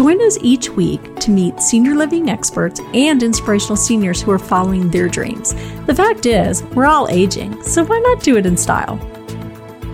Join us each week to meet senior living experts and inspirational seniors who are following their dreams. The fact is, we're all aging, so why not do it in style?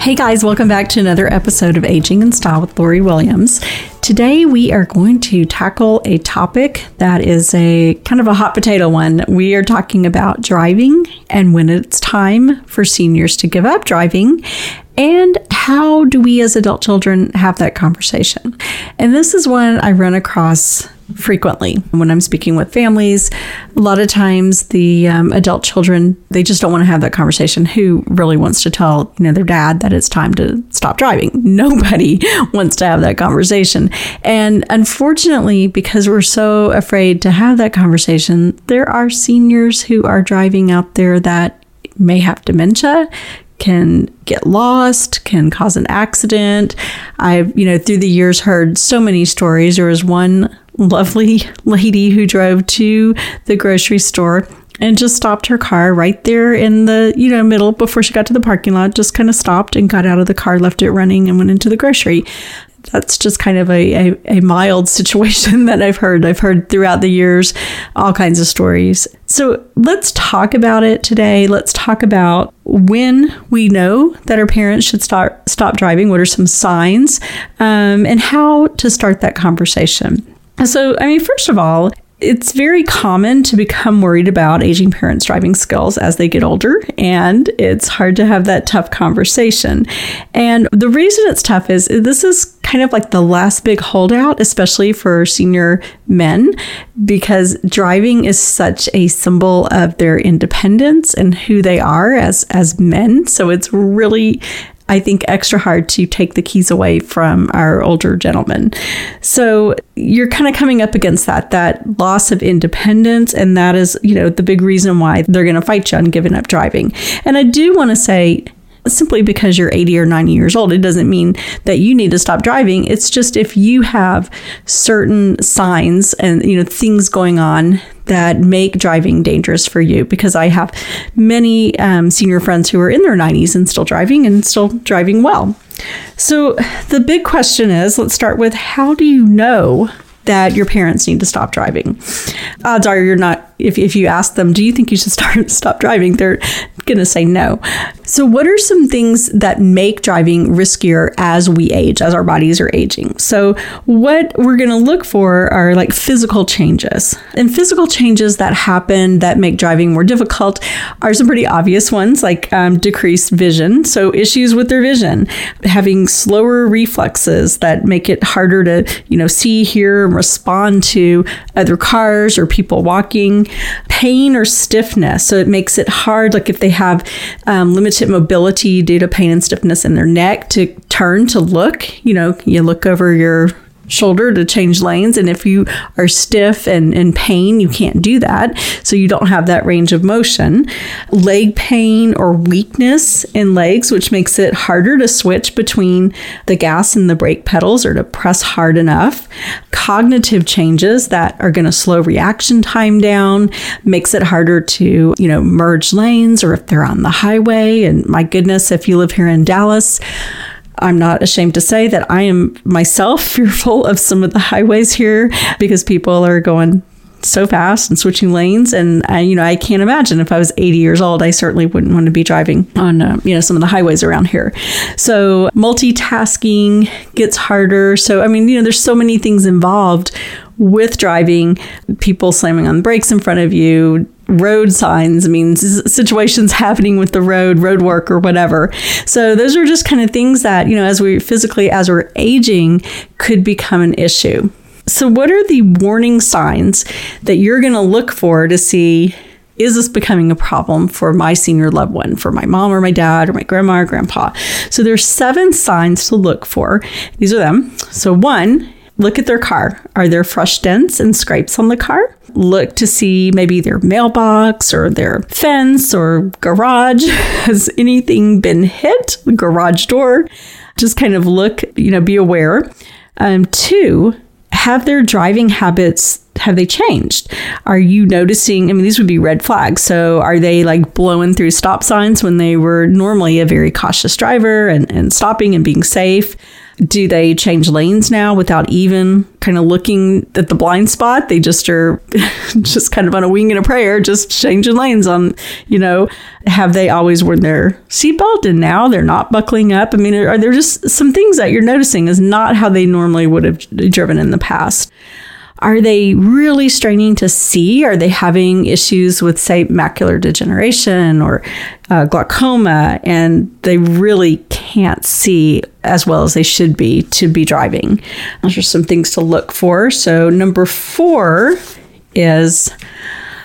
Hey guys, welcome back to another episode of Aging in Style with Lori Williams. Today we are going to tackle a topic that is a kind of a hot potato one. We are talking about driving and when it's time for seniors to give up driving and how do we as adult children have that conversation? And this is one I run across frequently when I'm speaking with families. A lot of times, the um, adult children they just don't want to have that conversation. Who really wants to tell you know their dad that it's time to stop driving? Nobody wants to have that conversation. And unfortunately, because we're so afraid to have that conversation, there are seniors who are driving out there that may have dementia can get lost, can cause an accident. I've, you know, through the years heard so many stories. There was one lovely lady who drove to the grocery store and just stopped her car right there in the you know middle before she got to the parking lot just kind of stopped and got out of the car left it running and went into the grocery that's just kind of a, a, a, mild situation that I've heard. I've heard throughout the years all kinds of stories. So let's talk about it today. Let's talk about when we know that our parents should start stop driving. What are some signs, um, and how to start that conversation. So, I mean, first of all, it's very common to become worried about aging parents' driving skills as they get older, and it's hard to have that tough conversation. And the reason it's tough is this is kind of like the last big holdout, especially for senior men, because driving is such a symbol of their independence and who they are as as men. So it's really I think, extra hard to take the keys away from our older gentlemen. So you're kind of coming up against that, that loss of independence. And that is, you know, the big reason why they're going to fight you on giving up driving. And I do want to say, simply because you're 80 or 90 years old, it doesn't mean that you need to stop driving. It's just if you have certain signs and you know things going on that make driving dangerous for you. Because I have many um, senior friends who are in their 90s and still driving and still driving well. So the big question is, let's start with how do you know that your parents need to stop driving. Odds are you're not, if, if you ask them, do you think you should start stop driving? They're going to say no. So, what are some things that make driving riskier as we age, as our bodies are aging? So, what we're going to look for are like physical changes. And physical changes that happen that make driving more difficult are some pretty obvious ones, like um, decreased vision. So, issues with their vision, having slower reflexes that make it harder to, you know, see, hear, and respond to other cars or people walking, pain or stiffness. So, it makes it hard, like if they have um, limited mobility due to pain and stiffness in their neck to turn to look. You know, you look over your shoulder to change lanes. And if you are stiff and in pain, you can't do that. So you don't have that range of motion. Leg pain or weakness in legs, which makes it harder to switch between the gas and the brake pedals or to press hard enough. Cognitive changes that are going to slow reaction time down, makes it harder to, you know, merge lanes or if they're on the highway. And my goodness, if you live here in Dallas, I'm not ashamed to say that I am myself fearful of some of the highways here because people are going so fast and switching lanes. And I, you know i can't imagine if i was 80 years old i certainly wouldn't want to be driving on uh, you know some of the highways around here. So multitasking gets harder. So i mean you know there's so many things involved with driving people slamming on the brakes in front of you road signs, I mean, situations happening with the road, road work, or whatever. So, those are just kind of things that, you know, as we physically, as we're aging, could become an issue. So, what are the warning signs that you're going to look for to see? Is this becoming a problem for my senior loved one, for my mom or my dad or my grandma or grandpa? So there's seven signs to look for. These are them. So one, Look at their car. Are there fresh dents and scrapes on the car? Look to see maybe their mailbox or their fence or garage. Has anything been hit? The garage door. Just kind of look, you know, be aware. Um, two, have their driving habits have they changed? Are you noticing? I mean, these would be red flags. So, are they like blowing through stop signs when they were normally a very cautious driver and, and stopping and being safe? Do they change lanes now without even kind of looking at the blind spot? They just are just kind of on a wing and a prayer, just changing lanes on, you know, have they always worn their seatbelt and now they're not buckling up? I mean, are there just some things that you're noticing is not how they normally would have driven in the past? Are they really straining to see? Are they having issues with, say, macular degeneration or uh, glaucoma, and they really can't see as well as they should be to be driving? Those are some things to look for. So, number four is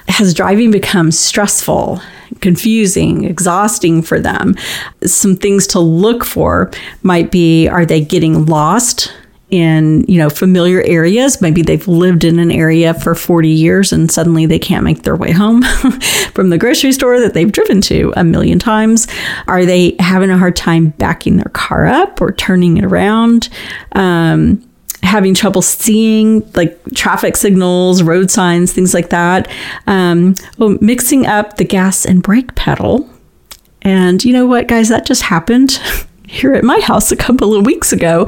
Has driving become stressful? confusing, exhausting for them. Some things to look for might be are they getting lost? In you know familiar areas. Maybe they've lived in an area for 40 years and suddenly they can't make their way home from the grocery store that they've driven to a million times. Are they having a hard time backing their car up or turning it around? Um, having trouble seeing like traffic signals road signs things like that. Um, oh, mixing up the gas and brake pedal. And you know what guys that just happened here at my house a couple of weeks ago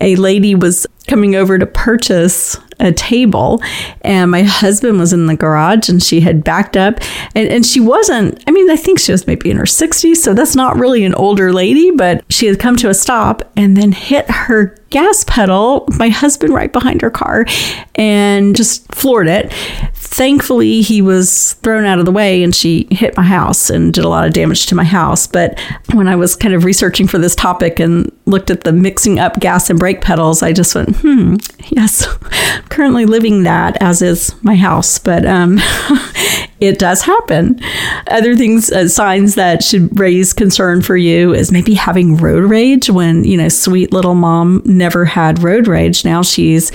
a lady was coming over to purchase a table and my husband was in the garage and she had backed up and, and she wasn't i mean i think she was maybe in her 60s so that's not really an older lady but she had come to a stop and then hit her gas pedal my husband right behind her car and just floored it. Thankfully he was thrown out of the way and she hit my house and did a lot of damage to my house but when i was kind of researching for this topic and looked at the mixing up gas and brake pedals i just went hmm. Yes. Currently living that as is my house but um, it does happen. Other things uh, signs that should raise concern for you is maybe having road rage when you know sweet little mom never had road rage. Now she's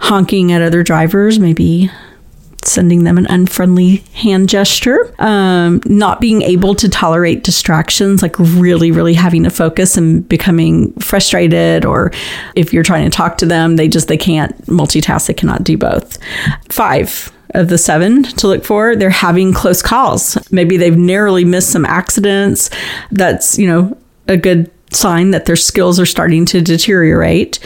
honking at other drivers maybe sending them an unfriendly hand gesture, um, not being able to tolerate distractions, like really, really having to focus and becoming frustrated, or if you're trying to talk to them, they just they can't multitask, they cannot do both. Five of the seven to look for, they're having close calls. Maybe they've narrowly missed some accidents. That's you know a good sign that their skills are starting to deteriorate.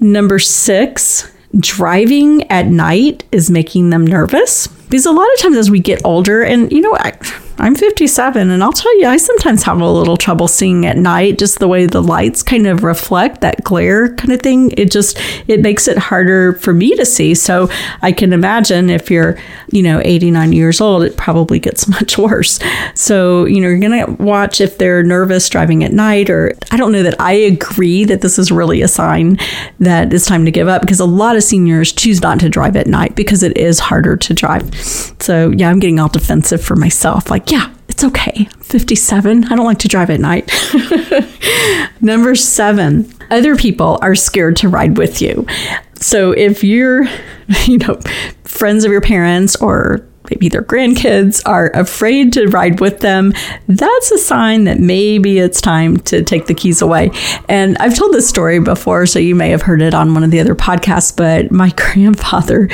Number six, driving at night is making them nervous. Because a lot of times as we get older and you know I, I'm 57, and I'll tell you, I sometimes have a little trouble seeing at night, just the way the lights kind of reflect that glare kind of thing. It just it makes it harder for me to see. So I can imagine if you're, you know, 89 years old, it probably gets much worse. So you know, you're gonna watch if they're nervous driving at night, or I don't know that I agree that this is really a sign that it's time to give up because a lot of seniors choose not to drive at night because it is harder to drive. So yeah, I'm getting all defensive for myself. Like yeah, it's okay. 57. I don't like to drive at night. Number seven, other people are scared to ride with you. So if you're, you know, friends of your parents or maybe their grandkids are afraid to ride with them, that's a sign that maybe it's time to take the keys away. And I've told this story before, so you may have heard it on one of the other podcasts, but my grandfather,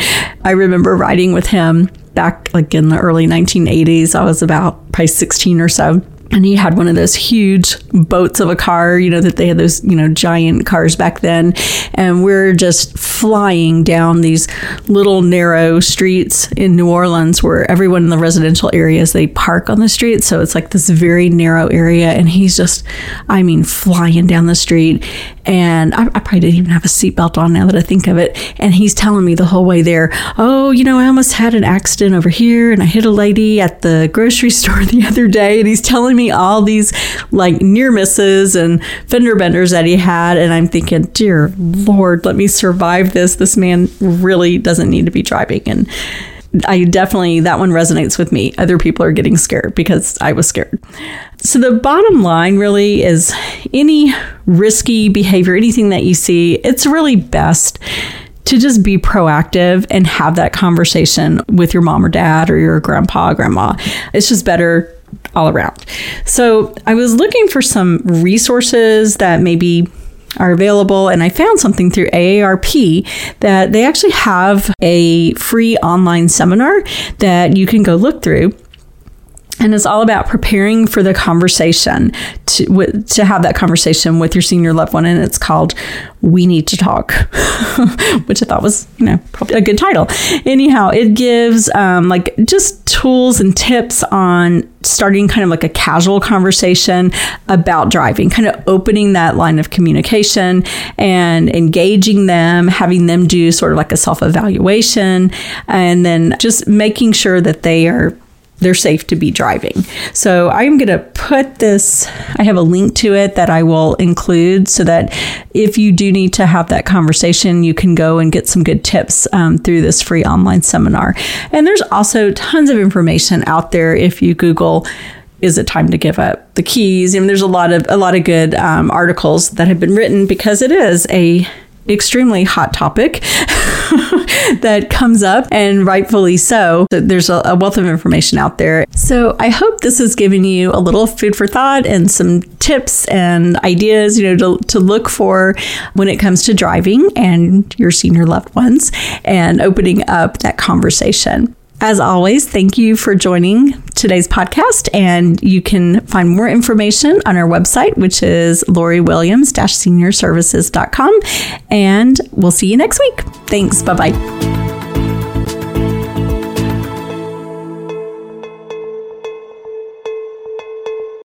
I remember riding with him back like in the early 1980s. I was about probably 16 or so and he had one of those huge boats of a car, you know, that they had those, you know, giant cars back then. And we're just flying down these little narrow streets in New Orleans where everyone in the residential areas they park on the street. So it's like this very narrow area. And he's just, I mean, flying down the street. And I, I probably didn't even have a seatbelt on now that I think of it. And he's telling me the whole way there, oh, you know, I almost had an accident over here and I hit a lady at the grocery store the other day. And he's telling me all these like near misses and fender benders that he had. And I'm thinking, dear Lord, let me survive this. This man really doesn't need to be driving. And I definitely, that one resonates with me. Other people are getting scared because I was scared. So, the bottom line really is any risky behavior, anything that you see, it's really best to just be proactive and have that conversation with your mom or dad or your grandpa, grandma. It's just better all around. So, I was looking for some resources that maybe are available. And I found something through AARP that they actually have a free online seminar that you can go look through and it's all about preparing for the conversation to to have that conversation with your senior loved one and it's called we need to talk which i thought was you know probably a good title. Anyhow it gives um, like just tools and tips on starting kind of like a casual conversation about driving kind of opening that line of communication and engaging them having them do sort of like a self-evaluation and then just making sure that they are they're safe to be driving. So I'm going to put this, I have a link to it that I will include so that if you do need to have that conversation, you can go and get some good tips um, through this free online seminar. And there's also tons of information out there if you Google is it time to give up the keys? Mean, there's a lot of a lot of good um, articles that have been written because it is a extremely hot topic that comes up, and rightfully so. There's a, wealth of information out there. So I hope this has given you a little food for thought and some tips and ideas, you know, to, to look for when it comes to driving and your senior loved ones and opening up that conversation. As always, thank you for joining today's podcast. And you can find more information on our website, which is loriwilliams seniorservices.com. And we'll see you next week. Thanks. Bye bye.